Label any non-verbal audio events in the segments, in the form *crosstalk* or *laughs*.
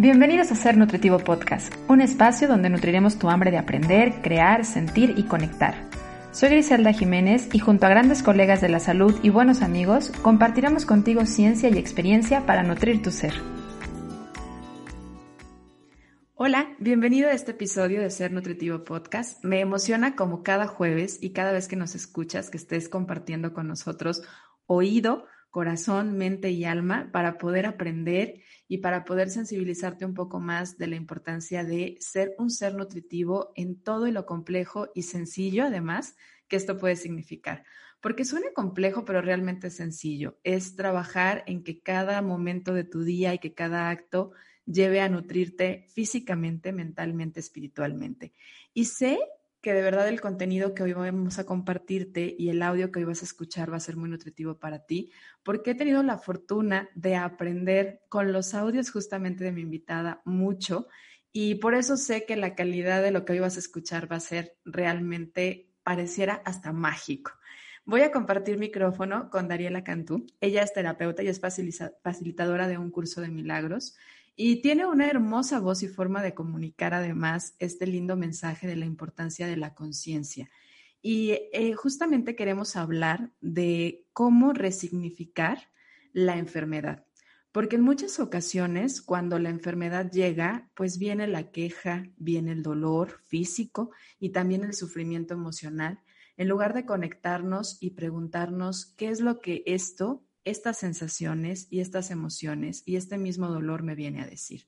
Bienvenidos a Ser Nutritivo Podcast, un espacio donde nutriremos tu hambre de aprender, crear, sentir y conectar. Soy Griselda Jiménez y junto a grandes colegas de la salud y buenos amigos, compartiremos contigo ciencia y experiencia para nutrir tu ser. Hola, bienvenido a este episodio de Ser Nutritivo Podcast. Me emociona como cada jueves y cada vez que nos escuchas que estés compartiendo con nosotros oído, corazón, mente y alma para poder aprender y para poder sensibilizarte un poco más de la importancia de ser un ser nutritivo en todo lo complejo y sencillo, además, que esto puede significar. Porque suena complejo, pero realmente es sencillo. Es trabajar en que cada momento de tu día y que cada acto lleve a nutrirte físicamente, mentalmente, espiritualmente. Y sé que de verdad el contenido que hoy vamos a compartirte y el audio que hoy vas a escuchar va a ser muy nutritivo para ti, porque he tenido la fortuna de aprender con los audios justamente de mi invitada mucho y por eso sé que la calidad de lo que hoy vas a escuchar va a ser realmente, pareciera hasta mágico. Voy a compartir micrófono con Dariela Cantú. Ella es terapeuta y es facilitadora de un curso de milagros. Y tiene una hermosa voz y forma de comunicar además este lindo mensaje de la importancia de la conciencia. Y eh, justamente queremos hablar de cómo resignificar la enfermedad. Porque en muchas ocasiones, cuando la enfermedad llega, pues viene la queja, viene el dolor físico y también el sufrimiento emocional, en lugar de conectarnos y preguntarnos qué es lo que esto estas sensaciones y estas emociones y este mismo dolor me viene a decir.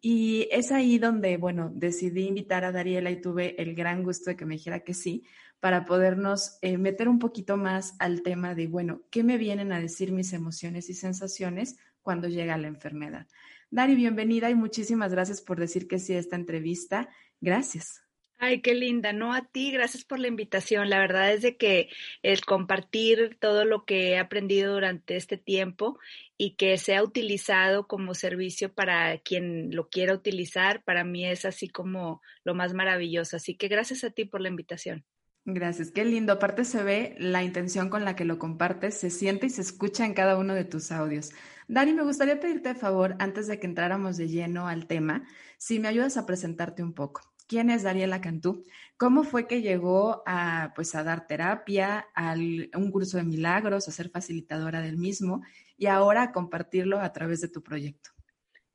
Y es ahí donde, bueno, decidí invitar a Dariela y tuve el gran gusto de que me dijera que sí, para podernos eh, meter un poquito más al tema de, bueno, ¿qué me vienen a decir mis emociones y sensaciones cuando llega la enfermedad? Dari, bienvenida y muchísimas gracias por decir que sí a esta entrevista. Gracias. Ay, qué linda, no a ti, gracias por la invitación. La verdad es de que el compartir todo lo que he aprendido durante este tiempo y que sea utilizado como servicio para quien lo quiera utilizar, para mí es así como lo más maravilloso. Así que gracias a ti por la invitación. Gracias, qué lindo. Aparte se ve la intención con la que lo compartes, se siente y se escucha en cada uno de tus audios. Dani, me gustaría pedirte favor, antes de que entráramos de lleno al tema, si me ayudas a presentarte un poco. ¿Quién es Dariela Cantú? ¿Cómo fue que llegó a, pues, a dar terapia, a un curso de milagros, a ser facilitadora del mismo y ahora a compartirlo a través de tu proyecto?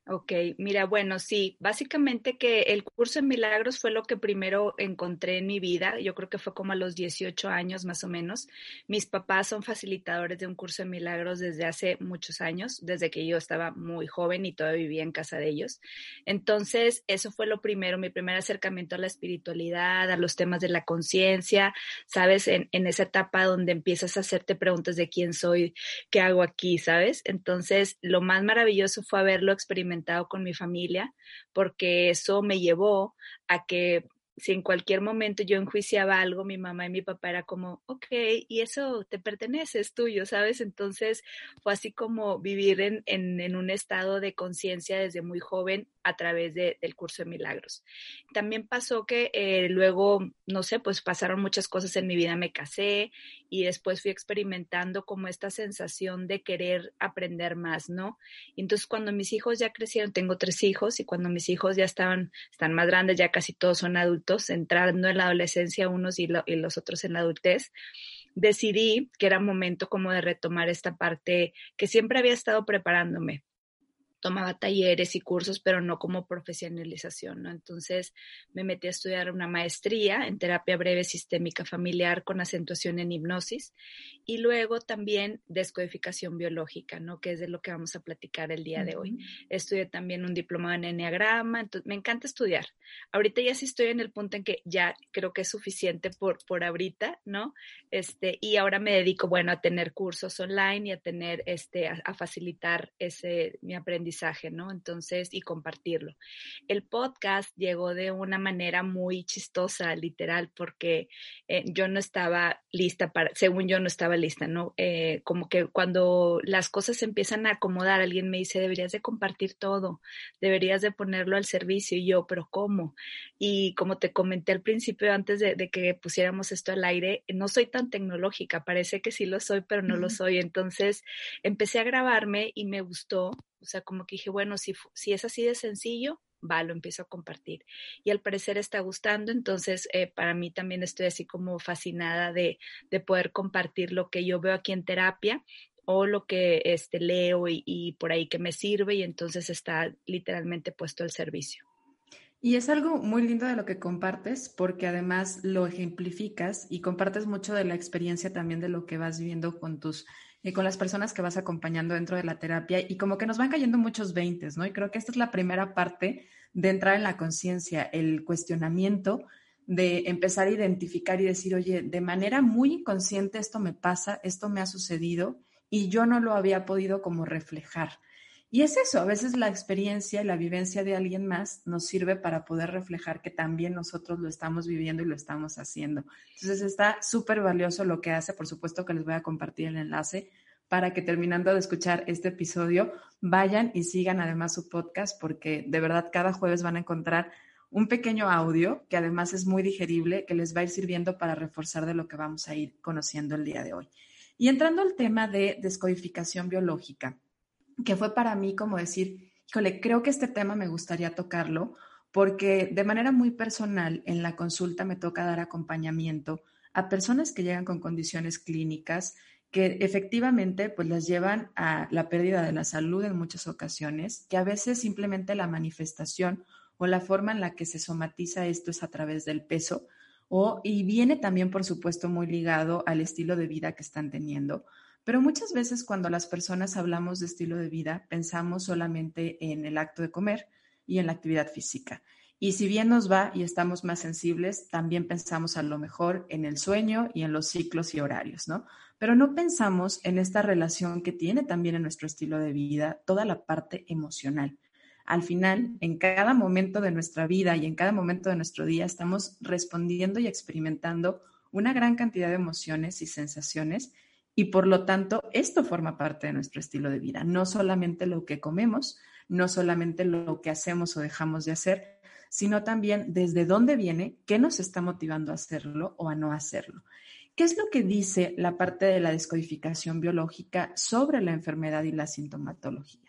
Ok, mira, bueno, sí, básicamente que el curso en milagros fue lo que primero encontré en mi vida, yo creo que fue como a los 18 años más o menos. Mis papás son facilitadores de un curso de milagros desde hace muchos años, desde que yo estaba muy joven y todavía vivía en casa de ellos. Entonces, eso fue lo primero, mi primer acercamiento a la espiritualidad, a los temas de la conciencia, sabes, en, en esa etapa donde empiezas a hacerte preguntas de quién soy, qué hago aquí, sabes. Entonces, lo más maravilloso fue haberlo experimentado con mi familia, porque eso me llevó a que si en cualquier momento yo enjuiciaba algo, mi mamá y mi papá era como, ok, y eso te pertenece, es tuyo, ¿sabes? Entonces fue así como vivir en, en, un estado de conciencia desde muy joven a través del curso de milagros. También pasó que eh, luego, no sé, pues pasaron muchas cosas en mi vida, me casé y después fui experimentando como esta sensación de querer aprender más, ¿no? Y entonces cuando mis hijos ya crecieron, tengo tres hijos y cuando mis hijos ya estaban, están más grandes, ya casi todos son adultos, entrando en la adolescencia unos y, los otros en la adultez, decidí que era momento como de retomar esta parte que siempre había estado preparándome tomaba talleres y cursos, pero no como profesionalización, ¿no? Entonces me metí a estudiar una maestría en terapia breve sistémica familiar con acentuación en hipnosis y luego también descodificación biológica, ¿no? Que es de lo que vamos a platicar el día de hoy. Estudié también un diplomado en enneagrama, entonces me encanta estudiar. Ahorita ya sí estoy en el punto en que ya creo que es suficiente por, por ahorita, ¿no? Este, y ahora me dedico, bueno, a tener cursos online y a tener, este, a facilitar ese, mi aprendizaje ¿no? Entonces, y compartirlo. El podcast llegó de una manera muy chistosa, literal, porque eh, yo no estaba lista para, según yo no estaba lista, ¿no? Eh, como que cuando las cosas se empiezan a acomodar, alguien me dice, deberías de compartir todo, deberías de ponerlo al servicio, y yo, pero ¿cómo? Y como te comenté al principio, antes de, que pusiéramos esto al aire, no soy tan tecnológica, parece que sí lo soy, pero no lo soy. Entonces, empecé a grabarme y me gustó O sea, como que dije, bueno, si, si es así de sencillo, va, lo empiezo a compartir. Y al parecer está gustando, entonces eh, para mí también estoy así como fascinada de, de, poder compartir lo que yo veo aquí en terapia o lo que este, leo y, y por ahí que me sirve y entonces está literalmente puesto al servicio. Y es algo muy lindo de lo que compartes porque además lo ejemplificas y compartes mucho de la experiencia también de lo que vas viviendo con tus y con las personas que vas acompañando dentro de la terapia y como que nos van cayendo muchos veintes, ¿no? Y creo que esta es la primera parte de entrar en la conciencia, el cuestionamiento de empezar a identificar y decir, oye, de manera muy inconsciente esto me pasa, esto me ha sucedido y yo no lo había podido como reflejar. Y es eso, a veces la experiencia y la vivencia de alguien más nos sirve para poder reflejar que también nosotros lo estamos viviendo y lo estamos haciendo. Entonces está súper valioso lo que hace, por supuesto que les voy a compartir el enlace para que terminando de escuchar este episodio vayan y sigan además su podcast porque de verdad cada jueves van a encontrar un pequeño audio que además es muy digerible, que les va a ir sirviendo para reforzar de lo que vamos a ir conociendo el día de hoy. Y entrando al tema de descodificación biológica, que fue para mí como decir, híjole, creo que este tema me gustaría tocarlo porque de manera muy personal en la consulta me toca dar acompañamiento a personas que llegan con condiciones clínicas que efectivamente pues las llevan a la pérdida de la salud en muchas ocasiones, que a veces simplemente la manifestación o la forma en la que se somatiza esto es a través del peso o y viene también por supuesto muy ligado al estilo de vida que están teniendo pero muchas veces cuando las personas hablamos de estilo de vida, pensamos solamente en el acto de comer y en la actividad física. Y si bien nos va y estamos más sensibles, también pensamos a lo mejor en el sueño y en los ciclos y horarios, ¿no? Pero no pensamos en esta relación que tiene también en nuestro estilo de vida toda la parte emocional. Al final, en cada momento de nuestra vida y en cada momento de nuestro día, estamos respondiendo y experimentando una gran cantidad de emociones y sensaciones y por lo tanto, esto forma parte de nuestro estilo de vida, no solamente lo que comemos, no solamente lo que hacemos o dejamos de hacer, sino también desde dónde viene, qué nos está motivando a hacerlo o a no hacerlo. ¿Qué es lo que dice la parte de la descodificación biológica sobre la enfermedad y la sintomatología?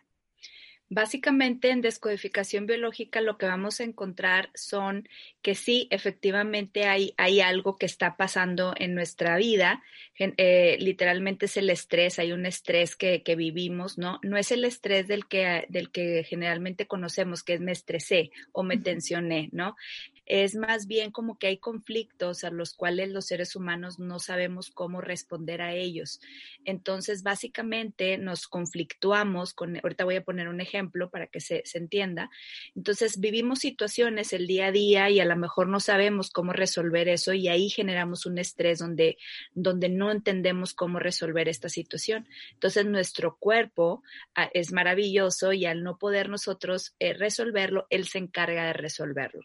Básicamente en descodificación biológica lo que vamos a encontrar son que sí, efectivamente hay, hay algo que está pasando en nuestra vida. Eh, literalmente es el estrés, hay un estrés que, que, vivimos, ¿no? No es el estrés del que, del que generalmente conocemos, que es me estresé o me tensioné, ¿no? Es más bien como que hay conflictos a los cuales los seres humanos no sabemos cómo responder a ellos. Entonces, básicamente nos conflictuamos con, ahorita voy a poner un ejemplo para que se, se entienda. Entonces, vivimos situaciones el día a día y a lo mejor no sabemos cómo resolver eso y ahí generamos un estrés donde, donde no entendemos cómo resolver esta situación. Entonces, nuestro cuerpo ah, es maravilloso y al no poder nosotros eh, resolverlo, él se encarga de resolverlo.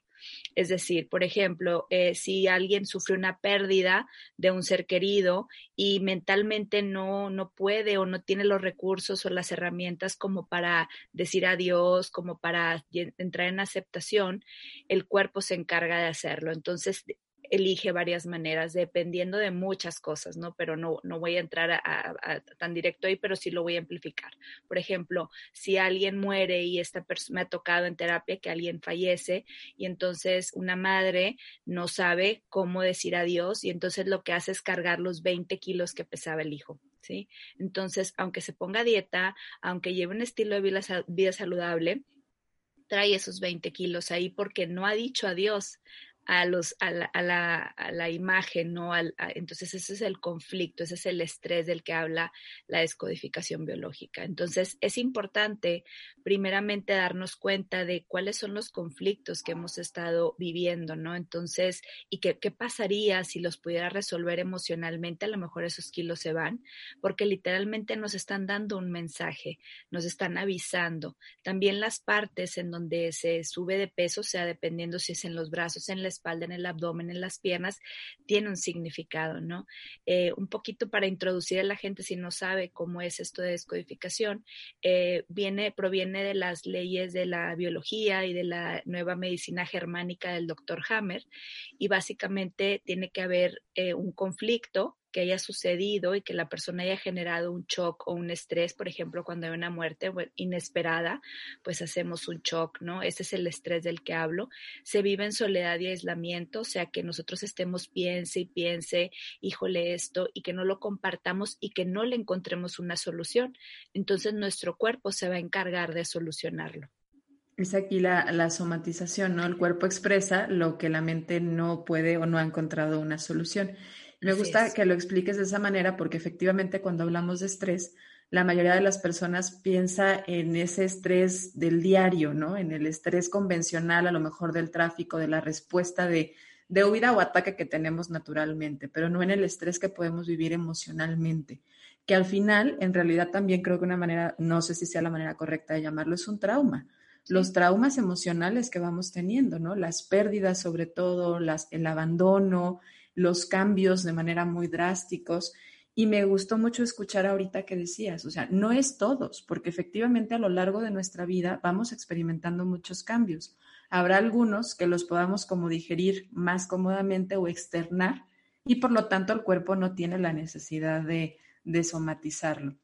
Es decir, por ejemplo, eh, si alguien sufre una pérdida de un ser querido y mentalmente no, no puede o no tiene los recursos o las herramientas como para decir adiós, como para entrar en aceptación, el cuerpo se encarga de hacerlo. Entonces, elige varias maneras, dependiendo de muchas cosas, ¿no? Pero no, no voy a entrar a, tan directo ahí, pero sí lo voy a amplificar. Por ejemplo, si alguien muere y esta me ha tocado en terapia que alguien fallece y entonces una madre no sabe cómo decir adiós y entonces lo que hace es cargar los 20 kilos que pesaba el hijo. ¿Sí? Entonces, aunque se ponga dieta, aunque lleve un estilo de vida saludable, trae esos 20 kilos ahí porque no ha dicho adiós a, los, a, la, a, la, a la, imagen, ¿no? Al, entonces ese es el conflicto, ese es el estrés del que habla la descodificación biológica. Entonces es importante primeramente darnos cuenta de cuáles son los conflictos que hemos estado viviendo, ¿no? Entonces, y qué, qué pasaría si los pudiera resolver emocionalmente, a lo mejor esos kilos se van, porque literalmente nos están dando un mensaje, nos están avisando. También las partes en donde se sube de peso, sea dependiendo si es en los brazos, en la espalda, en el abdomen, en las piernas, tiene un significado, ¿no? Eh, un poquito para introducir a la gente si no sabe cómo es esto de descodificación, eh, viene, proviene de las leyes de la biología y de la nueva medicina germánica del doctor Hammer y básicamente tiene que haber eh, un conflicto que haya sucedido y que la persona haya generado un shock o un estrés, por ejemplo, cuando hay una muerte inesperada, pues hacemos un shock, ¿no? Ese es el estrés del que hablo. Se vive en soledad y aislamiento, o sea, que nosotros estemos piense y piense, híjole esto, y que no lo compartamos y que no le encontremos una solución. Entonces nuestro cuerpo se va a encargar de solucionarlo. Es aquí la, somatización, ¿no? El cuerpo expresa lo que la mente no puede o no ha encontrado una solución. Me gusta que lo expliques de esa manera porque efectivamente cuando hablamos de estrés, la mayoría de las personas piensa en ese estrés del diario, ¿no? En el estrés convencional, a lo mejor del tráfico, de la respuesta de, de huida o ataque que tenemos naturalmente, pero no en el estrés que podemos vivir emocionalmente, que al final, en realidad también creo que una manera, no sé si sea la manera correcta de llamarlo, es un trauma los traumas emocionales que vamos teniendo, ¿no? Las pérdidas sobre todo, las, el abandono, los cambios de manera muy drásticos. Y me gustó mucho escuchar ahorita que decías, o sea, no es todos, porque efectivamente a lo largo de nuestra vida vamos experimentando muchos cambios. Habrá algunos que los podamos como digerir más cómodamente o externar y por lo tanto el cuerpo no tiene la necesidad de, de somatizarlo.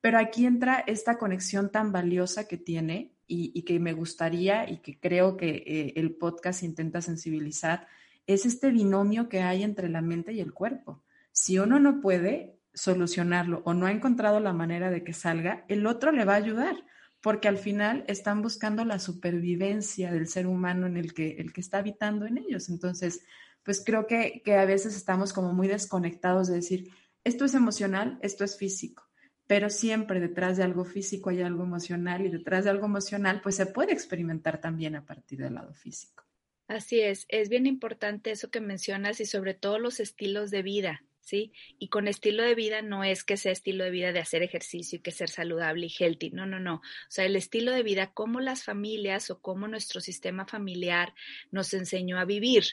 Pero aquí entra esta conexión tan valiosa que tiene y, que me gustaría y que creo que eh, el podcast intenta sensibilizar, es este binomio que hay entre la mente y el cuerpo. Si uno no puede solucionarlo o no ha encontrado la manera de que salga, el otro le va a ayudar, porque al final están buscando la supervivencia del ser humano en el que, el que está habitando en ellos. Entonces, pues creo que, que a veces estamos como muy desconectados de decir, esto es emocional, esto es físico pero siempre detrás de algo físico hay algo emocional y detrás de algo emocional pues se puede experimentar también a partir del lado físico. Así es, es bien importante eso que mencionas y sobre todo los estilos de vida. ¿sí? Y con estilo de vida no es que sea estilo de vida de hacer ejercicio y que ser saludable y healthy, no, no, no. O sea, el estilo de vida, cómo las familias o cómo nuestro sistema familiar nos enseñó a vivir,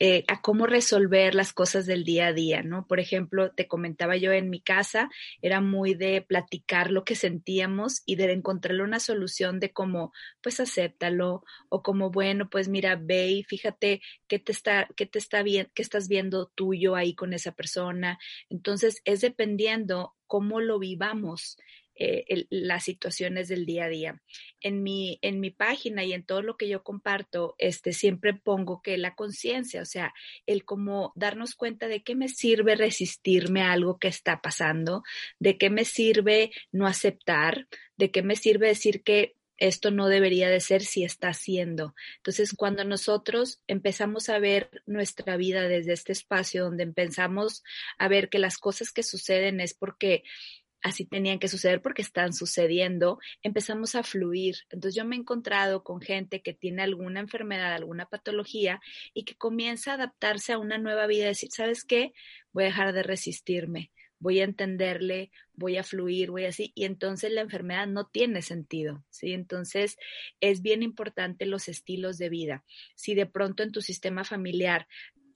eh, a cómo resolver las cosas del día a día, ¿no? Por ejemplo, te comentaba yo en mi casa, era muy de platicar lo que sentíamos y de encontrarle una solución de cómo, pues acéptalo, o como, bueno, pues mira, ve y fíjate qué te está, qué te está bien, qué estás viendo tuyo ahí con esa persona entonces, es dependiendo cómo lo vivamos. Eh, las situaciones del día a día. En mi, en mi página y en todo lo que yo comparto, este, siempre pongo que la conciencia, o sea, el cómo darnos cuenta de qué me sirve resistirme a algo que está pasando, de qué me sirve no aceptar, de qué me sirve decir que esto no debería de ser si está siendo. Entonces, cuando nosotros empezamos a ver nuestra vida desde este espacio donde empezamos a ver que las cosas que suceden es porque así tenían que suceder porque están sucediendo, empezamos a fluir. Entonces yo me he encontrado con gente que tiene alguna enfermedad, alguna patología y que comienza a adaptarse a una nueva vida, decir, ¿sabes qué? Voy a dejar de resistirme, voy a entenderle, voy a fluir, voy así, y entonces la enfermedad no tiene sentido, ¿sí? Entonces es bien importante los estilos de vida. Si de pronto en tu sistema familiar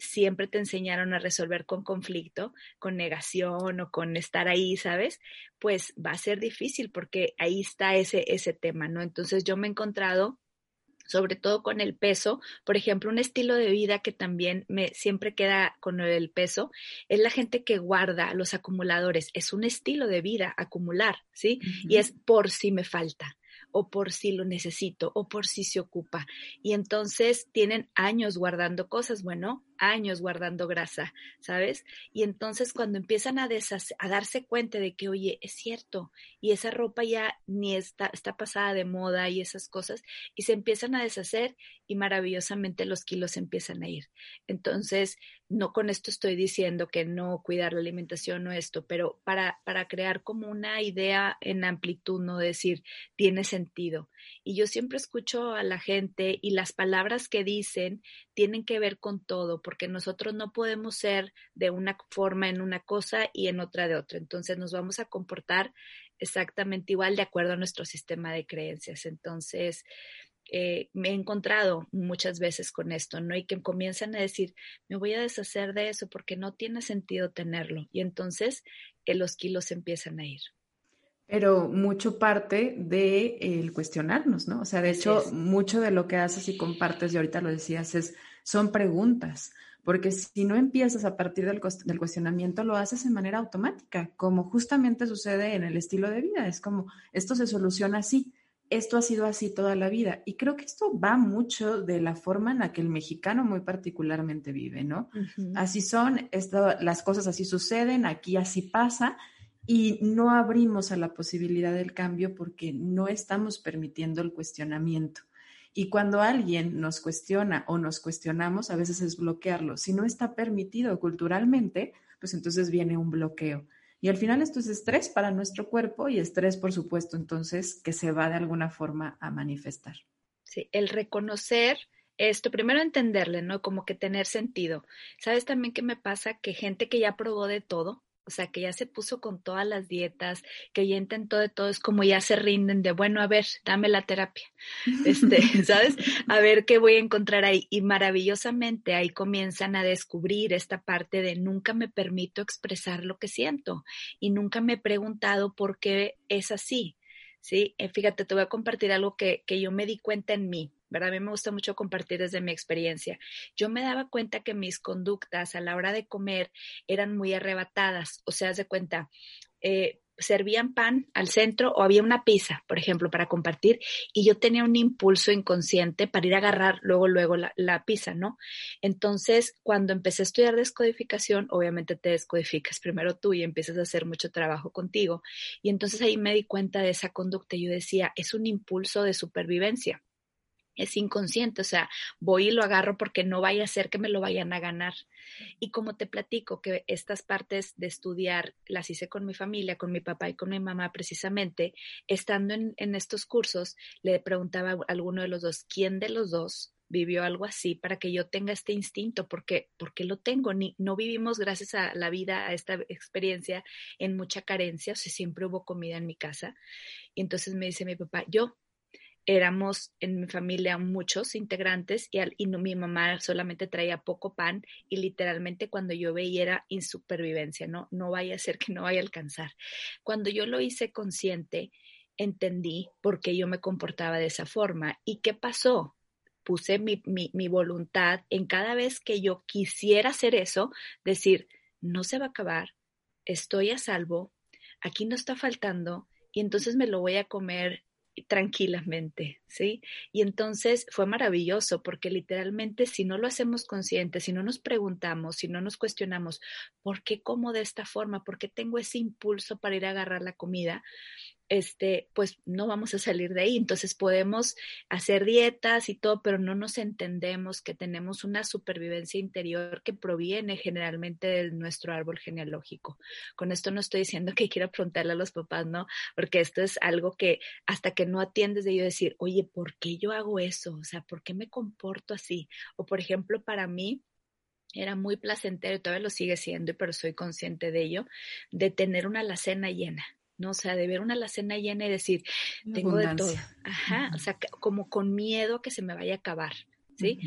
siempre te enseñaron a resolver con conflicto, con negación o con estar ahí, ¿sabes? Pues va a ser difícil porque ahí está ese, ese tema, ¿no? Entonces yo me he encontrado sobre todo con el peso. Por ejemplo, un estilo de vida que también me siempre queda con el peso es la gente que guarda los acumuladores. Es un estilo de vida acumular, ¿sí? Y es por si me falta o por si lo necesito o por si se ocupa. Y entonces tienen años guardando cosas. Bueno, años guardando grasa, ¿sabes? Y entonces cuando empiezan a, a darse cuenta de que, oye, es cierto, y esa ropa ya ni está, está pasada de moda y esas cosas, y se empiezan a deshacer y maravillosamente los kilos empiezan a ir. Entonces, no con esto estoy diciendo que no cuidar la alimentación o esto, pero para, para crear como una idea en amplitud, no decir, tiene sentido. Y yo siempre escucho a la gente y las palabras que dicen tienen que ver con todo, porque nosotros no podemos ser de una forma en una cosa y en otra de otra. Entonces nos vamos a comportar exactamente igual de acuerdo a nuestro sistema de creencias. Entonces, eh, me he encontrado muchas veces con esto, ¿no? Y que comienzan a decir, me voy a deshacer de eso porque no tiene sentido tenerlo. Y entonces eh, los kilos empiezan a ir. Pero mucho parte de el cuestionarnos, ¿no? O sea, de hecho, mucho de lo que haces y compartes, y ahorita lo decías, es, son preguntas porque si no empiezas a partir del, del, cuestionamiento, lo haces de manera automática, como justamente sucede en el estilo de vida. Es como, esto se soluciona así, esto ha sido así toda la vida. Y creo que esto va mucho de la forma en la que el mexicano muy particularmente vive, ¿no? Así son, esto, las cosas así suceden, aquí así pasa, y no abrimos a la posibilidad del cambio porque no estamos permitiendo el cuestionamiento. Y cuando alguien nos cuestiona o nos cuestionamos, a veces es bloquearlo. Si no está permitido culturalmente, pues entonces viene un bloqueo. Y al final esto es estrés para nuestro cuerpo y estrés, por supuesto, entonces que se va de alguna forma a manifestar. Sí, el reconocer esto, primero entenderle, ¿no? Como que tener sentido. ¿Sabes también qué me pasa? Que gente que ya probó de todo, o sea, que ya se puso con todas las dietas, que ya intentó de todo, es como ya se rinden de, bueno, a ver, dame la terapia, este, *laughs* *laughs* ¿sabes? A ver qué voy a encontrar ahí. Y maravillosamente ahí comienzan a descubrir esta parte de nunca me permito expresar lo que siento y nunca me he preguntado por qué es así. Sí, eh, fíjate, te voy a compartir algo que, que yo me di cuenta en mí. ¿Verdad? A mí me gusta mucho compartir desde mi experiencia. Yo me daba cuenta que mis conductas a la hora de comer eran muy arrebatadas, o sea, de cuenta, eh, servían pan al centro o había una pizza, por ejemplo, para compartir, y yo tenía un impulso inconsciente para ir a agarrar luego, luego la, la, pizza, ¿no? Entonces, cuando empecé a estudiar descodificación, obviamente te descodificas primero tú y empiezas a hacer mucho trabajo contigo, y entonces ahí me di cuenta de esa conducta. Yo decía, es un impulso de supervivencia es inconsciente, o sea, voy y lo agarro porque no vaya a ser que me lo vayan a ganar. Y como te platico que estas partes de estudiar las hice con mi familia, con mi papá y con mi mamá precisamente, estando en, estos cursos, le preguntaba a alguno de los dos, ¿quién de los dos vivió algo así para que yo tenga este instinto? Porque, porque lo tengo, Ni, no vivimos gracias a la vida, a esta experiencia, en mucha carencia, o sea, siempre hubo comida en mi casa. Y entonces me dice mi papá, yo, éramos en mi familia muchos integrantes y, no, mi mamá solamente traía poco pan y literalmente cuando yo veía era insupervivencia, ¿no? No vaya a ser que no vaya a alcanzar. Cuando yo lo hice consciente, entendí por qué yo me comportaba de esa forma y qué pasó. Puse mi, mi, mi voluntad en cada vez que yo quisiera hacer eso, decir, no se va a acabar, estoy a salvo, aquí no está faltando y entonces me lo voy a comer tranquilamente, ¿sí? Y entonces fue maravilloso porque literalmente si no lo hacemos consciente, si no nos preguntamos, si no nos cuestionamos, ¿por qué como de esta forma? ¿Por qué tengo ese impulso para ir a agarrar la comida? Este, pues no vamos a salir de ahí. Entonces podemos hacer dietas y todo, pero no nos entendemos que tenemos una supervivencia interior que proviene generalmente de nuestro árbol genealógico. Con esto no estoy diciendo que quiera preguntarle a los papás, ¿no? Porque esto es algo que hasta que no atiendes de yo decir, oye, ¿por qué yo hago eso? O sea, ¿por qué me comporto así? O por ejemplo, para mí, era muy placentero, todavía lo sigue siendo, pero soy consciente de ello, de tener una alacena llena. ¿No? O sea, de ver una alacena llena y decir, tengo de todo. Ajá, o sea, como con miedo a que se me vaya a acabar. ¿Sí?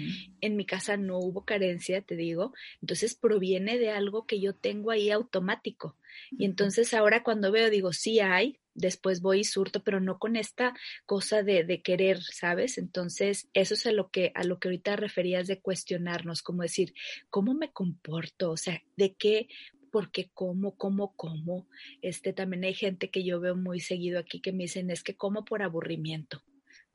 En mi casa no hubo carencia, te digo, entonces proviene de algo que yo tengo ahí automático. Y entonces ahora cuando veo, digo, sí hay, después voy y surto, pero no con esta cosa de, de, querer, ¿sabes? Entonces, eso es a lo que, a lo que ahorita referías de cuestionarnos, como decir, ¿cómo me comporto? O sea, ¿de qué porque como, como, como. Este, también hay gente que yo veo muy seguido aquí que me dicen es que como por aburrimiento.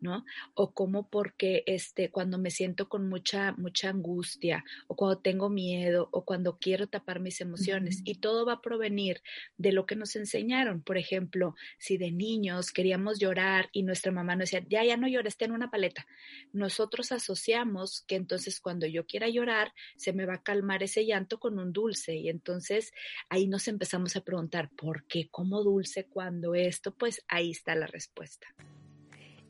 ¿No? O como porque este, cuando me siento con mucha, mucha angustia, o cuando tengo miedo, o cuando quiero tapar mis emociones. Y todo va a provenir de lo que nos enseñaron. Por ejemplo, si de niños queríamos llorar y nuestra mamá nos decía, ya, ya no llores, ten una paleta. Nosotros asociamos que entonces cuando yo quiera llorar, se me va a calmar ese llanto con un dulce. Y entonces ahí nos empezamos a preguntar, ¿por qué como dulce cuando esto? Pues ahí está la respuesta.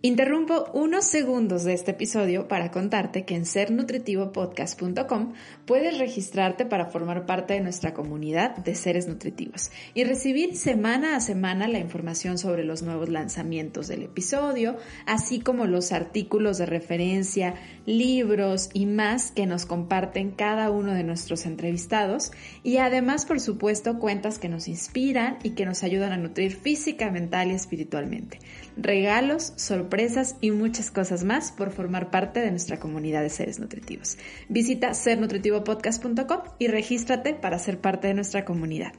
Interrumpo unos segundos de este episodio para contarte que en sernutritivopodcast.com puedes registrarte para formar parte de nuestra comunidad de seres nutritivos y recibir semana a semana la información sobre los nuevos lanzamientos del episodio, así como los artículos de referencia, libros y más que nos comparten cada uno de nuestros entrevistados y además, por supuesto, cuentas que nos inspiran y que nos ayudan a nutrir física, mental y espiritualmente. Regalos, sorpresas, sorpresas y muchas cosas más por formar parte de nuestra comunidad de seres nutritivos. Visita sernutritivopodcast.com y regístrate para ser parte de nuestra comunidad.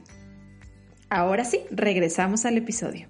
Ahora sí, regresamos al episodio.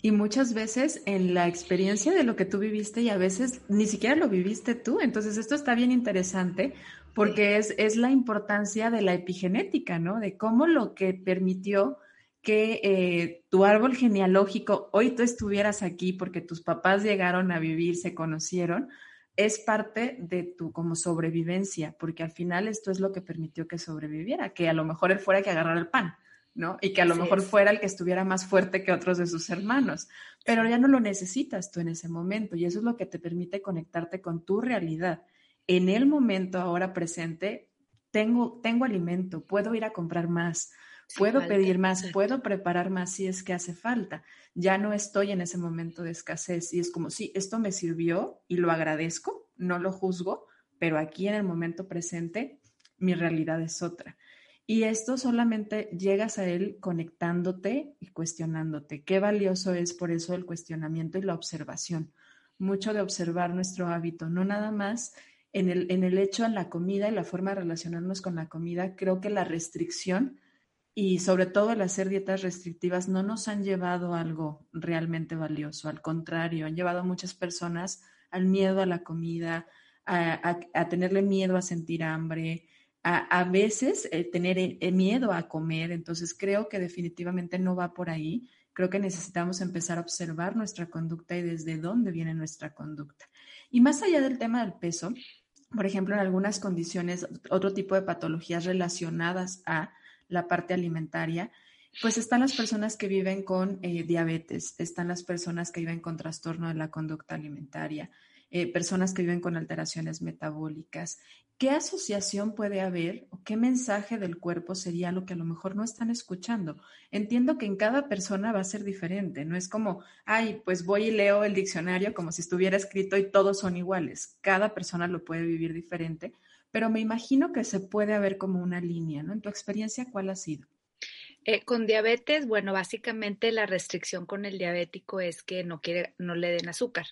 Y muchas veces en la experiencia de lo que tú viviste y a veces ni siquiera lo viviste tú. Entonces esto está bien interesante porque es, es la importancia de la epigenética, ¿no? De cómo lo que permitió que eh, tu árbol genealógico, hoy tú estuvieras aquí porque tus papás llegaron a vivir, se conocieron, es parte de tu como sobrevivencia, porque al final esto es lo que permitió que sobreviviera, que a lo mejor él fuera que agarrar el pan, ¿no? Y que a lo mejor fuera el que estuviera más fuerte que otros de sus hermanos, pero ya no lo necesitas tú en ese momento y eso es lo que te permite conectarte con tu realidad. En el momento ahora presente, tengo, tengo alimento, puedo ir a comprar más, puedo pedir más, puedo preparar más si es que hace falta. Ya no estoy en ese momento de escasez y es como, sí, esto me sirvió y lo agradezco, no lo juzgo, pero aquí en el momento presente mi realidad es otra. Y esto solamente llegas a él conectándote y cuestionándote. Qué valioso es por eso el cuestionamiento y la observación. Mucho de observar nuestro hábito, no nada más en el, en el hecho, en la comida y la forma de relacionarnos con la comida. Creo que la restricción y sobre todo el hacer dietas restrictivas no nos han llevado a algo realmente valioso. Al contrario, han llevado a muchas personas al miedo a la comida, a, a tenerle miedo a sentir hambre, a, veces eh, tener eh, miedo a comer. Entonces creo que definitivamente no va por ahí. Creo que necesitamos empezar a observar nuestra conducta y desde dónde viene nuestra conducta. Y más allá del tema del peso, por ejemplo, en algunas condiciones, otro tipo de patologías relacionadas a la parte alimentaria, pues están las personas que viven con eh, diabetes, están las personas que viven con trastorno de la conducta alimentaria, eh, personas que viven con alteraciones metabólicas. ¿Qué asociación puede haber o qué mensaje del cuerpo sería lo que a lo mejor no están escuchando? Entiendo que en cada persona va a ser diferente, no es como, ay, pues voy y leo el diccionario como si estuviera escrito y todos son iguales. Cada persona lo puede vivir diferente, pero me imagino que se puede haber como una línea, ¿no? En tu experiencia, ¿cuál ha sido? Eh, con diabetes, bueno, básicamente la restricción con el diabético es que no quiere, no le den azúcar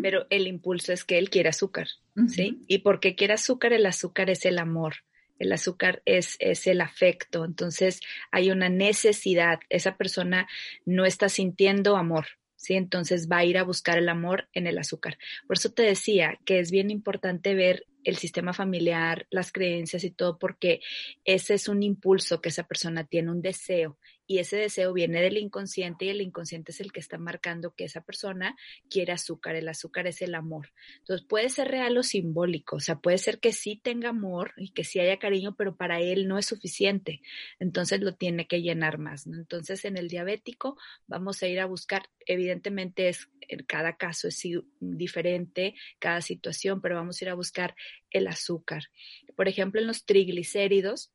pero el impulso es que él quiere azúcar, ¿sí? Y porque quiere azúcar, el azúcar es el amor, el azúcar es, es el afecto, entonces hay una necesidad, esa persona no está sintiendo amor, ¿sí? Entonces va a ir a buscar el amor en el azúcar. Por eso te decía que es bien importante ver el sistema familiar, las creencias y todo, porque ese es un impulso que esa persona tiene, un deseo, y ese deseo viene del inconsciente y el inconsciente es el que está marcando que esa persona quiere azúcar, el azúcar es el amor. Entonces puede ser real o simbólico, o sea, puede ser que sí tenga amor y que sí haya cariño, pero para él no es suficiente, entonces lo tiene que llenar más. Entonces en el diabético vamos a ir a buscar, evidentemente es, en cada caso es diferente, cada situación, pero vamos a ir a buscar el azúcar. Por ejemplo, en los triglicéridos,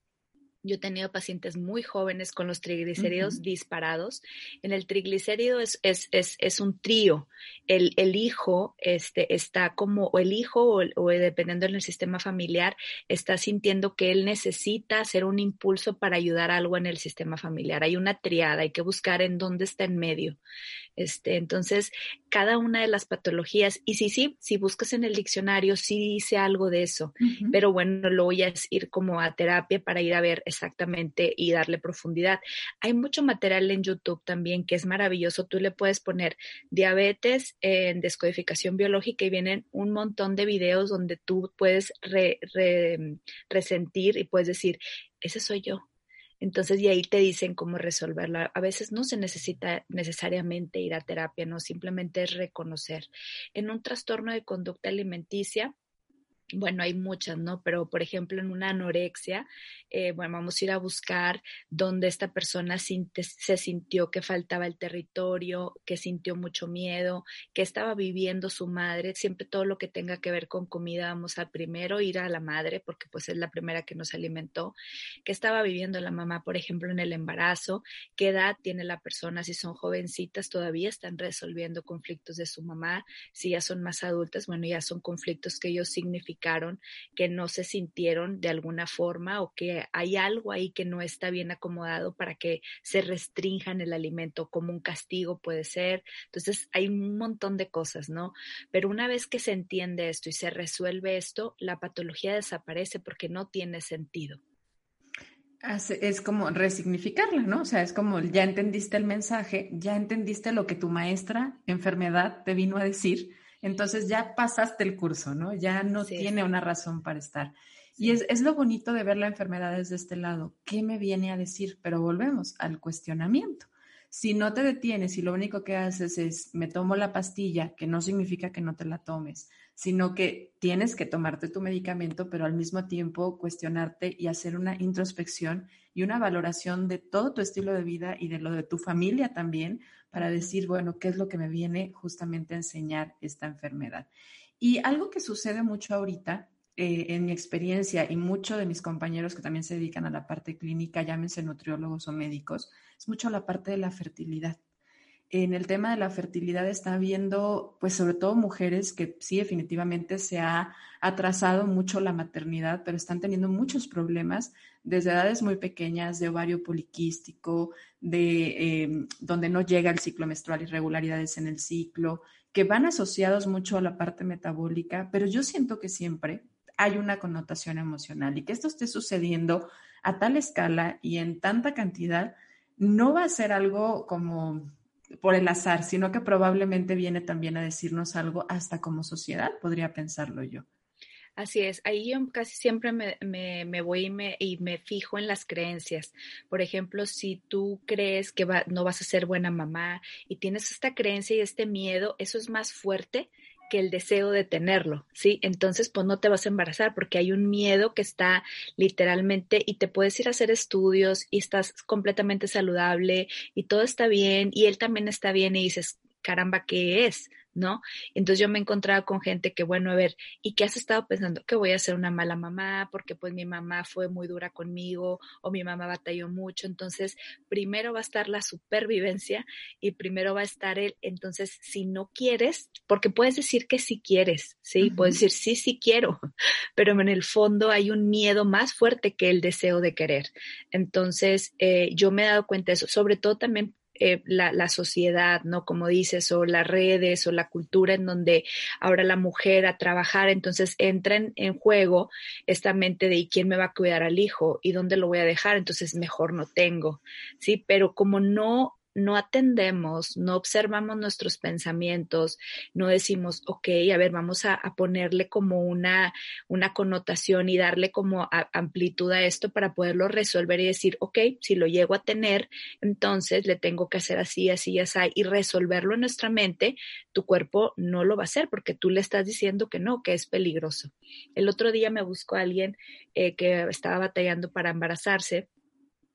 yo he tenido pacientes muy jóvenes con los triglicéridos disparados. En el triglicérido es, es, es, es un trío. El, el, hijo este, está como, o el hijo, o, o, dependiendo del sistema familiar, está sintiendo que él necesita hacer un impulso para ayudar a algo en el sistema familiar. Hay una triada, hay que buscar en dónde está en medio. Este, entonces, cada una de las patologías, y sí, sí, si buscas en el diccionario, sí dice algo de eso, pero bueno, lo voy a ir como a terapia para ir a ver exactamente y darle profundidad. Hay mucho material en YouTube también que es maravilloso. Tú le puedes poner diabetes en descodificación biológica y vienen un montón de videos donde tú puedes resentir y puedes decir, ese soy yo, entonces, y ahí te dicen cómo resolverla. A veces no se necesita necesariamente ir a terapia, no, simplemente es reconocer. En un trastorno de conducta alimenticia, bueno, hay muchas, ¿no? Pero, por ejemplo, en una anorexia, eh, bueno, vamos a ir a buscar dónde esta persona se sintió que faltaba el territorio, que sintió mucho miedo, que estaba viviendo su madre. Siempre todo lo que tenga que ver con comida, vamos a primero ir a la madre, porque pues es la primera que nos alimentó, que estaba viviendo la mamá, por ejemplo, en el embarazo, qué edad tiene la persona, si son jovencitas, todavía están resolviendo conflictos de su mamá, si ya son más adultas, bueno, ya son conflictos que ellos significan que no se sintieron de alguna forma o que hay algo ahí que no está bien acomodado para que se restrinjan el alimento, como un castigo puede ser. Entonces hay un montón de cosas, ¿no? Pero una vez que se entiende esto y se resuelve esto, la patología desaparece porque no tiene sentido. Es como resignificarla, ¿no? O sea, es como ya entendiste el mensaje, ya entendiste lo que tu maestra enfermedad te vino a decir, entonces ya pasaste el curso, ¿no? Ya no tiene una razón para estar. Y es, es, lo bonito de ver la enfermedad desde este lado. ¿Qué me viene a decir? Pero volvemos al cuestionamiento. Si no te detienes y lo único que haces es me tomo la pastilla, que no significa que no te la tomes, sino que tienes que tomarte tu medicamento, pero al mismo tiempo cuestionarte y hacer una introspección y una valoración de todo tu estilo de vida y de lo de tu familia también para decir, bueno, ¿qué es lo que me viene justamente a enseñar esta enfermedad? Y algo que sucede mucho ahorita eh, en mi experiencia y muchos de mis compañeros que también se dedican a la parte clínica, llámense nutriólogos o médicos, es mucho la parte de la fertilidad. En el tema de la fertilidad está viendo, pues sobre todo mujeres que sí definitivamente se ha atrasado mucho la maternidad, pero están teniendo muchos problemas desde edades muy pequeñas de ovario poliquístico, de em, donde no llega el ciclo menstrual, irregularidades en el ciclo, que van asociados mucho a la parte metabólica, pero yo siento que siempre hay una connotación emocional y que esto esté sucediendo a tal escala y en tanta cantidad no va a ser algo como por el azar, sino que probablemente viene también a decirnos algo hasta como sociedad, podría pensarlo yo. Así es, ahí yo casi siempre me, me, voy y me, y me, fijo en las creencias. Por ejemplo, si tú crees que no vas a ser buena mamá y tienes esta creencia y este miedo, eso es más fuerte que el deseo de tenerlo, ¿sí? Entonces, pues no te vas a embarazar porque hay un miedo que está literalmente y te puedes ir a hacer estudios y estás completamente saludable y todo está bien y él también está bien y dices, caramba, ¿qué es? ¿No? Entonces yo me he encontrado con gente que, bueno, a ver, ¿y qué has estado pensando? Que voy a ser una mala mamá porque pues mi mamá fue muy dura conmigo o mi mamá batalló mucho. Entonces, primero va a estar la supervivencia y primero va a estar el, entonces, si no quieres, porque puedes decir que sí quieres, ¿sí? Puedes decir sí, sí quiero, *laughs* pero en el fondo hay un miedo más fuerte que el deseo de querer. Entonces, eh, yo me he dado cuenta de eso, sobre todo también eh, la, sociedad, ¿no? Como dices, o las redes o la cultura en donde ahora la mujer a trabajar, entonces entra en, en juego esta mente de ¿y quién me va a cuidar al hijo? ¿Y dónde lo voy a dejar? Entonces mejor no tengo, ¿sí? Pero como no no atendemos, no observamos nuestros pensamientos, no decimos, ok, a ver, vamos a, ponerle como una, una connotación y darle como amplitud a esto para poderlo resolver y decir, ok, si lo llego a tener, entonces le tengo que hacer así, así, así, y resolverlo en nuestra mente, tu cuerpo no lo va a hacer porque tú le estás diciendo que no, que es peligroso. El otro día me buscó alguien eh, que estaba batallando para embarazarse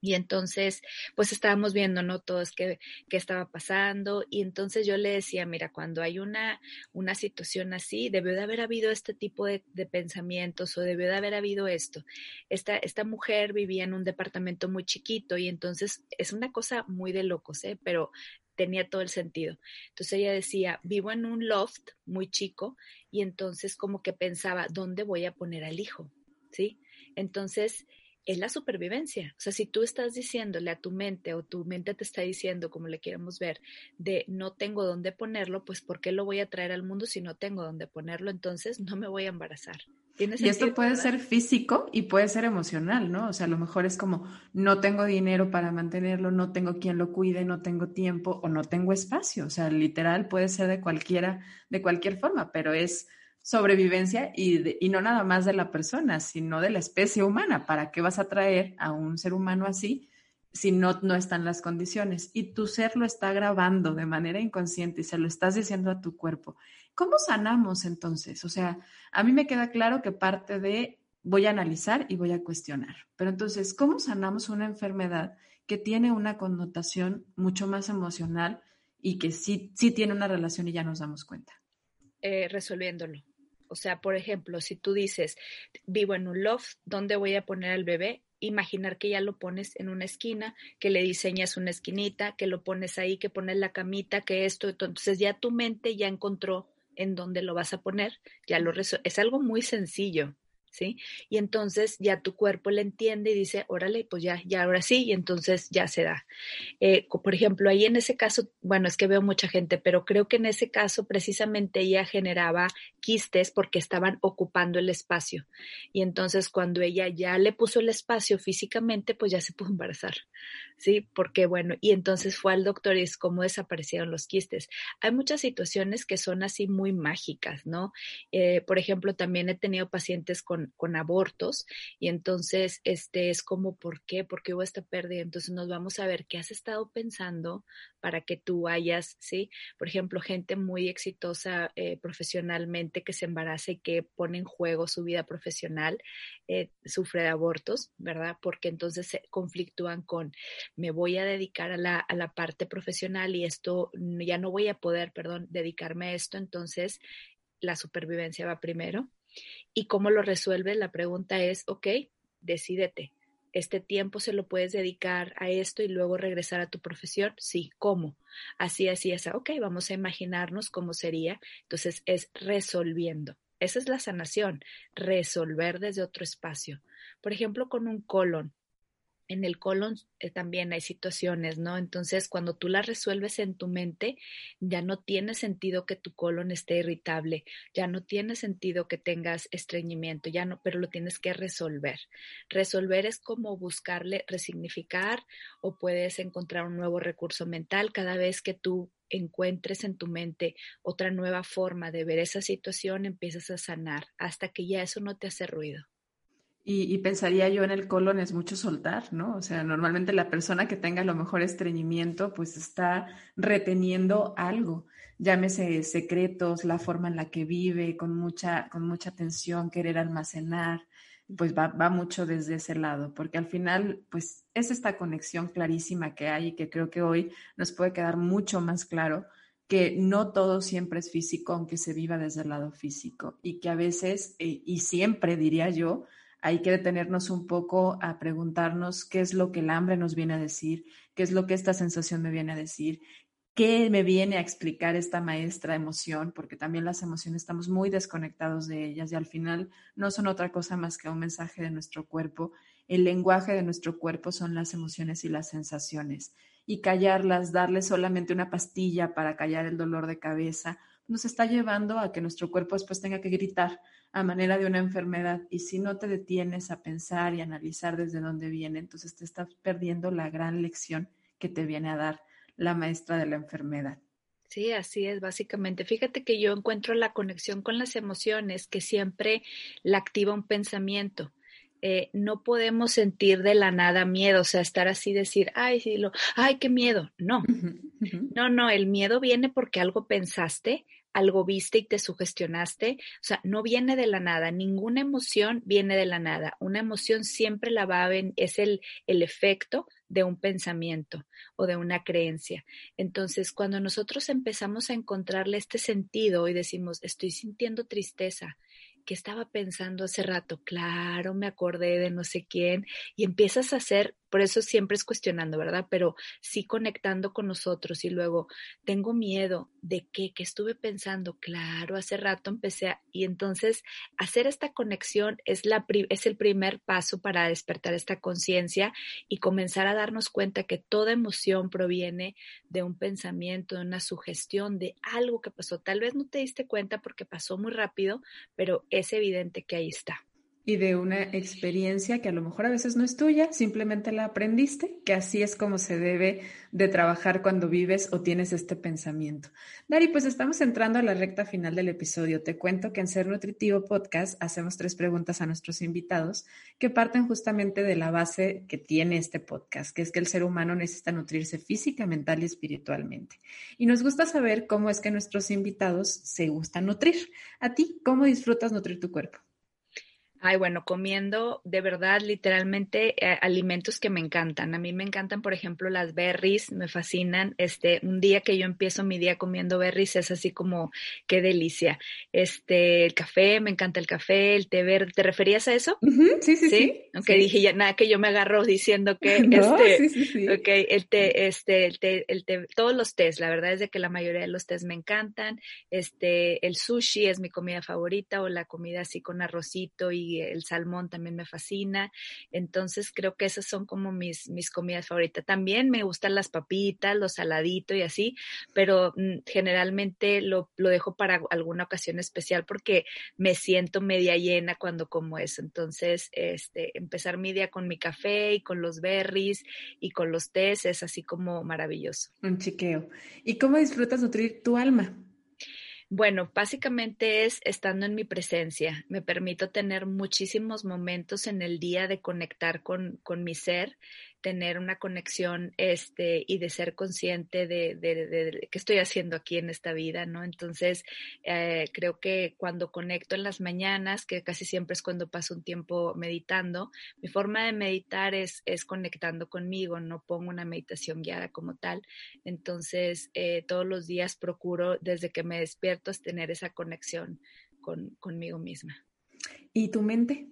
y entonces, pues estábamos viendo, ¿no? Todo es que, estaba pasando. Y entonces yo le decía, mira, cuando hay una, una situación así, debió de haber habido este tipo de, pensamientos o debió de haber habido esto. Esta, esta mujer vivía en un departamento muy chiquito y entonces es una cosa muy de locos, ¿eh? Pero tenía todo el sentido. Entonces ella decía, vivo en un loft muy chico y entonces como que pensaba, ¿dónde voy a poner al hijo? ¿Sí? Entonces es la supervivencia. O sea, si tú estás diciéndole a tu mente o tu mente te está diciendo, como le queremos ver, de no tengo dónde ponerlo, pues ¿por qué lo voy a traer al mundo si no tengo dónde ponerlo? Entonces no me voy a embarazar. y esto puede ser físico y puede ser emocional, ¿no? O sea, a lo mejor es como, no tengo dinero para mantenerlo, no tengo quien lo cuide, no tengo tiempo o no tengo espacio. O sea, literal puede ser de cualquiera, de cualquier forma, pero es sobrevivencia y, no nada más de la persona, sino de la especie humana. ¿Para qué vas a traer a un ser humano así si no, no están las condiciones? Y tu ser lo está grabando de manera inconsciente y se lo estás diciendo a tu cuerpo. ¿Cómo sanamos entonces? O sea, a mí me queda claro que parte de voy a analizar y voy a cuestionar. Pero entonces, ¿cómo sanamos una enfermedad que tiene una connotación mucho más emocional y que sí, sí tiene una relación y ya nos damos cuenta? Eh, resolviéndolo. O sea, por ejemplo, si tú dices, vivo en un loft, ¿dónde voy a poner al bebé? Imaginar que ya lo pones en una esquina, que le diseñas una esquinita, que lo pones ahí, que pones la camita, que esto, entonces ya tu mente ya encontró en dónde lo vas a poner, ya lo es algo muy sencillo, ¿sí? Y entonces ya tu cuerpo le entiende y dice, órale, pues ya, ya ahora sí, y entonces ya se da. Eh, por ejemplo, ahí en ese caso, bueno, es que veo mucha gente, pero creo que en ese caso precisamente ella generaba quistes porque estaban ocupando el espacio. Y entonces cuando ella ya le puso el espacio físicamente, pues ya se pudo embarazar, ¿sí? Porque bueno, y entonces fue al doctor y es como desaparecieron los quistes. Hay muchas situaciones que son así muy mágicas, ¿no? Eh, por ejemplo, también he tenido pacientes con con, abortos y entonces este es como, ¿por qué? ¿Por qué hubo esta pérdida? Entonces nos vamos a ver qué has estado pensando para que tú hayas, ¿sí? Por ejemplo, gente muy exitosa eh, profesionalmente que se embaraza y que pone en juego su vida profesional, eh, sufre de abortos, ¿verdad? Porque entonces se conflictúan con, me voy a dedicar a la, a la parte profesional y esto, ya no voy a poder, perdón, dedicarme a esto, entonces la supervivencia va primero ¿Y cómo lo resuelves? La pregunta es, ok, decídete. ¿Este tiempo se lo puedes dedicar a esto y luego regresar a tu profesión? Sí, ¿cómo? Así, así, así. Ok, vamos a imaginarnos cómo sería. Entonces es resolviendo. Esa es la sanación, resolver desde otro espacio. Por ejemplo, con un colon en el colon eh, también hay situaciones, ¿no? Entonces, cuando tú las resuelves en tu mente, ya no tiene sentido que tu colon esté irritable, ya no tiene sentido que tengas estreñimiento, ya no, pero lo tienes que resolver. Resolver es como buscarle resignificar o puedes encontrar un nuevo recurso mental cada vez que tú encuentres en tu mente otra nueva forma de ver esa situación, empiezas a sanar hasta que ya eso no te hace ruido. Y, pensaría yo en el colon es mucho soltar, ¿no? O sea, normalmente la persona que tenga lo mejor estreñimiento, pues está reteniendo algo, llámese secretos, la forma en la que vive, con mucha, con mucha tensión, querer almacenar, pues va, va mucho desde ese lado, porque al final, pues es esta conexión clarísima que hay y que creo que hoy nos puede quedar mucho más claro que no todo siempre es físico, aunque se viva desde el lado físico, y que a veces, eh, y siempre diría yo, hay que detenernos un poco a preguntarnos qué es lo que el hambre nos viene a decir, qué es lo que esta sensación me viene a decir, qué me viene a explicar esta maestra emoción, porque también las emociones estamos muy desconectados de ellas y al final no son otra cosa más que un mensaje de nuestro cuerpo. El lenguaje de nuestro cuerpo son las emociones y las sensaciones. Y callarlas, darle solamente una pastilla para callar el dolor de cabeza, nos está llevando a que nuestro cuerpo después tenga que gritar a manera de una enfermedad y si no te detienes a pensar y analizar desde dónde viene, entonces te estás perdiendo la gran lección que te viene a dar la maestra de la enfermedad. Sí, así es, básicamente. Fíjate que yo encuentro la conexión con las emociones que siempre la activa un pensamiento. Eh, no podemos sentir de la nada miedo, o sea, estar así, decir, ay, sí, lo, ay, qué miedo. No, no, no, el miedo viene porque algo pensaste, algo viste y te sugestionaste. O sea, no viene de la nada, ninguna emoción viene de la nada. Una emoción siempre la va a ver, es el, el efecto de un pensamiento o de una creencia. Entonces, cuando nosotros empezamos a encontrarle este sentido y decimos, estoy sintiendo tristeza, ¿qué estaba pensando hace rato? Claro, me acordé de no sé quién y empiezas a hacer por eso siempre es cuestionando, ¿verdad? Pero sí conectando con nosotros y luego tengo miedo de qué, que estuve pensando, claro, hace rato empecé a, y entonces hacer esta conexión es, la, es el primer paso para despertar esta conciencia y comenzar a darnos cuenta que toda emoción proviene de un pensamiento, de una sugestión, de algo que pasó. Tal vez no te diste cuenta porque pasó muy rápido, pero es evidente que ahí está y de una experiencia que a lo mejor a veces no es tuya, simplemente la aprendiste, que así es como se debe de trabajar cuando vives o tienes este pensamiento. Dari, pues estamos entrando a la recta final del episodio. Te cuento que en Ser Nutritivo Podcast hacemos tres preguntas a nuestros invitados que parten justamente de la base que tiene este podcast, que es que el ser humano necesita nutrirse física, mental y espiritualmente. Y nos gusta saber cómo es que nuestros invitados se gustan nutrir. A ti, ¿cómo disfrutas nutrir tu cuerpo? Ay, bueno, comiendo de verdad, literalmente, eh, alimentos que me encantan. A mí me encantan, por ejemplo, las berries, me fascinan. Este, un día que yo empiezo mi día comiendo berries es así como, qué delicia. Este, el café, me encanta el café, el té verde. ¿Te referías a eso? sí, sí, sí, Aunque dije ya nada que yo me agarro diciendo que *laughs* este, sí, sí, ok, el té, este, el té, el té, todos los tés, la verdad es de que la mayoría de los tés me encantan. Este, el sushi es mi comida favorita o la comida así con arrocito y el salmón también me fascina. Entonces creo que esas son como mis, mis comidas favoritas. También me gustan las papitas, los saladitos y así, pero mm, generalmente lo, lo dejo para alguna ocasión especial porque me siento media llena cuando como eso. Entonces, este, empezar mi día con mi café y con los berries y con los tés es así como maravilloso. Un chiqueo. ¿Y cómo disfrutas nutrir tu alma? Bueno, básicamente es estando en mi presencia. Me permito tener muchísimos momentos en el día de conectar con, con mi ser tener una conexión este, y de ser consciente de, de, qué estoy haciendo aquí en esta vida, ¿no? Entonces, eh, creo que cuando conecto en las mañanas, que casi siempre es cuando paso un tiempo meditando, mi forma de meditar es, es conectando conmigo, no pongo una meditación guiada como tal. Entonces, eh, todos los días procuro, desde que me despierto, es tener esa conexión con, conmigo misma. ¿Y tu mente?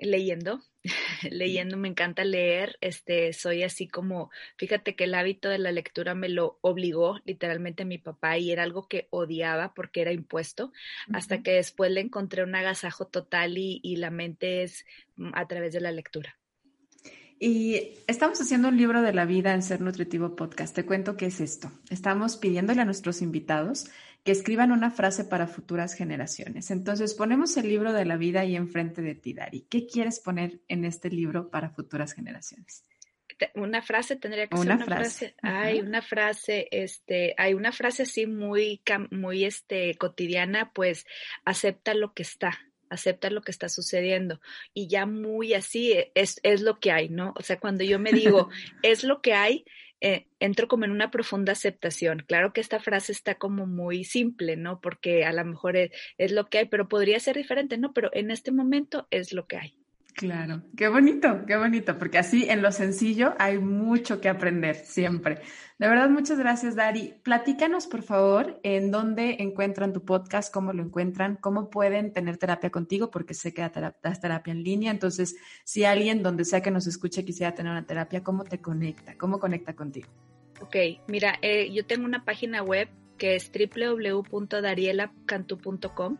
Leyendo, *laughs* leyendo, me encanta leer, este, soy así como, fíjate que el hábito de la lectura me lo obligó literalmente mi papá y era algo que odiaba porque era impuesto, hasta que después le encontré un agasajo total y, y la mente es mm, a través de la lectura. Y estamos haciendo un libro de la vida en Ser Nutritivo Podcast. Te cuento qué es esto. Estamos pidiéndole a nuestros invitados que escriban una frase para futuras generaciones. Entonces, ponemos el libro de la vida ahí enfrente de ti, Dari. ¿Qué quieres poner en este libro para futuras generaciones? Una frase tendría que ser una frase. Hay una frase, este, hay una frase así muy, muy, este, cotidiana, pues acepta lo que está, acepta lo que está sucediendo y ya muy así es, es lo que hay, ¿no? O sea, cuando yo me digo, *laughs* es lo que hay, eh, entro como en una profunda aceptación. Claro que esta frase está como muy simple, ¿no? Porque a lo mejor es, es lo que hay, pero podría ser diferente, ¿no? Pero en este momento es lo que hay. Claro, qué bonito, qué bonito, porque así en lo sencillo hay mucho que aprender siempre. De verdad, muchas gracias, Dari. Platícanos, por favor, en dónde encuentran tu podcast, cómo lo encuentran, cómo pueden tener terapia contigo, porque sé que das terapia en línea. Entonces, si alguien donde sea que nos escuche quisiera tener una terapia, ¿cómo te conecta? ¿Cómo conecta contigo? Ok, mira, eh, yo tengo una página web que es www.darielacantu.com.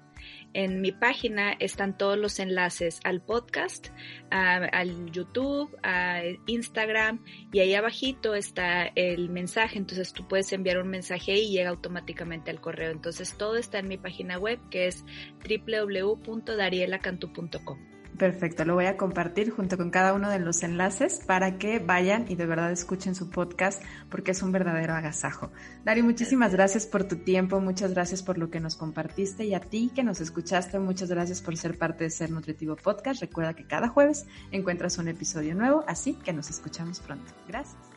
En mi página están todos los enlaces al podcast, al YouTube, a Instagram y ahí abajito está el mensaje. Entonces tú puedes enviar un mensaje y llega automáticamente al correo. Entonces todo está en mi página web que es www.darielacantu.com. Perfecto, lo voy a compartir junto con cada uno de los enlaces para que vayan y de verdad escuchen su podcast porque es un verdadero agasajo. Dari, muchísimas gracias por tu tiempo, muchas gracias por lo que nos compartiste y a ti que nos escuchaste, muchas gracias por ser parte de Ser Nutritivo Podcast. Recuerda que cada jueves encuentras un episodio nuevo, así que nos escuchamos pronto. Gracias.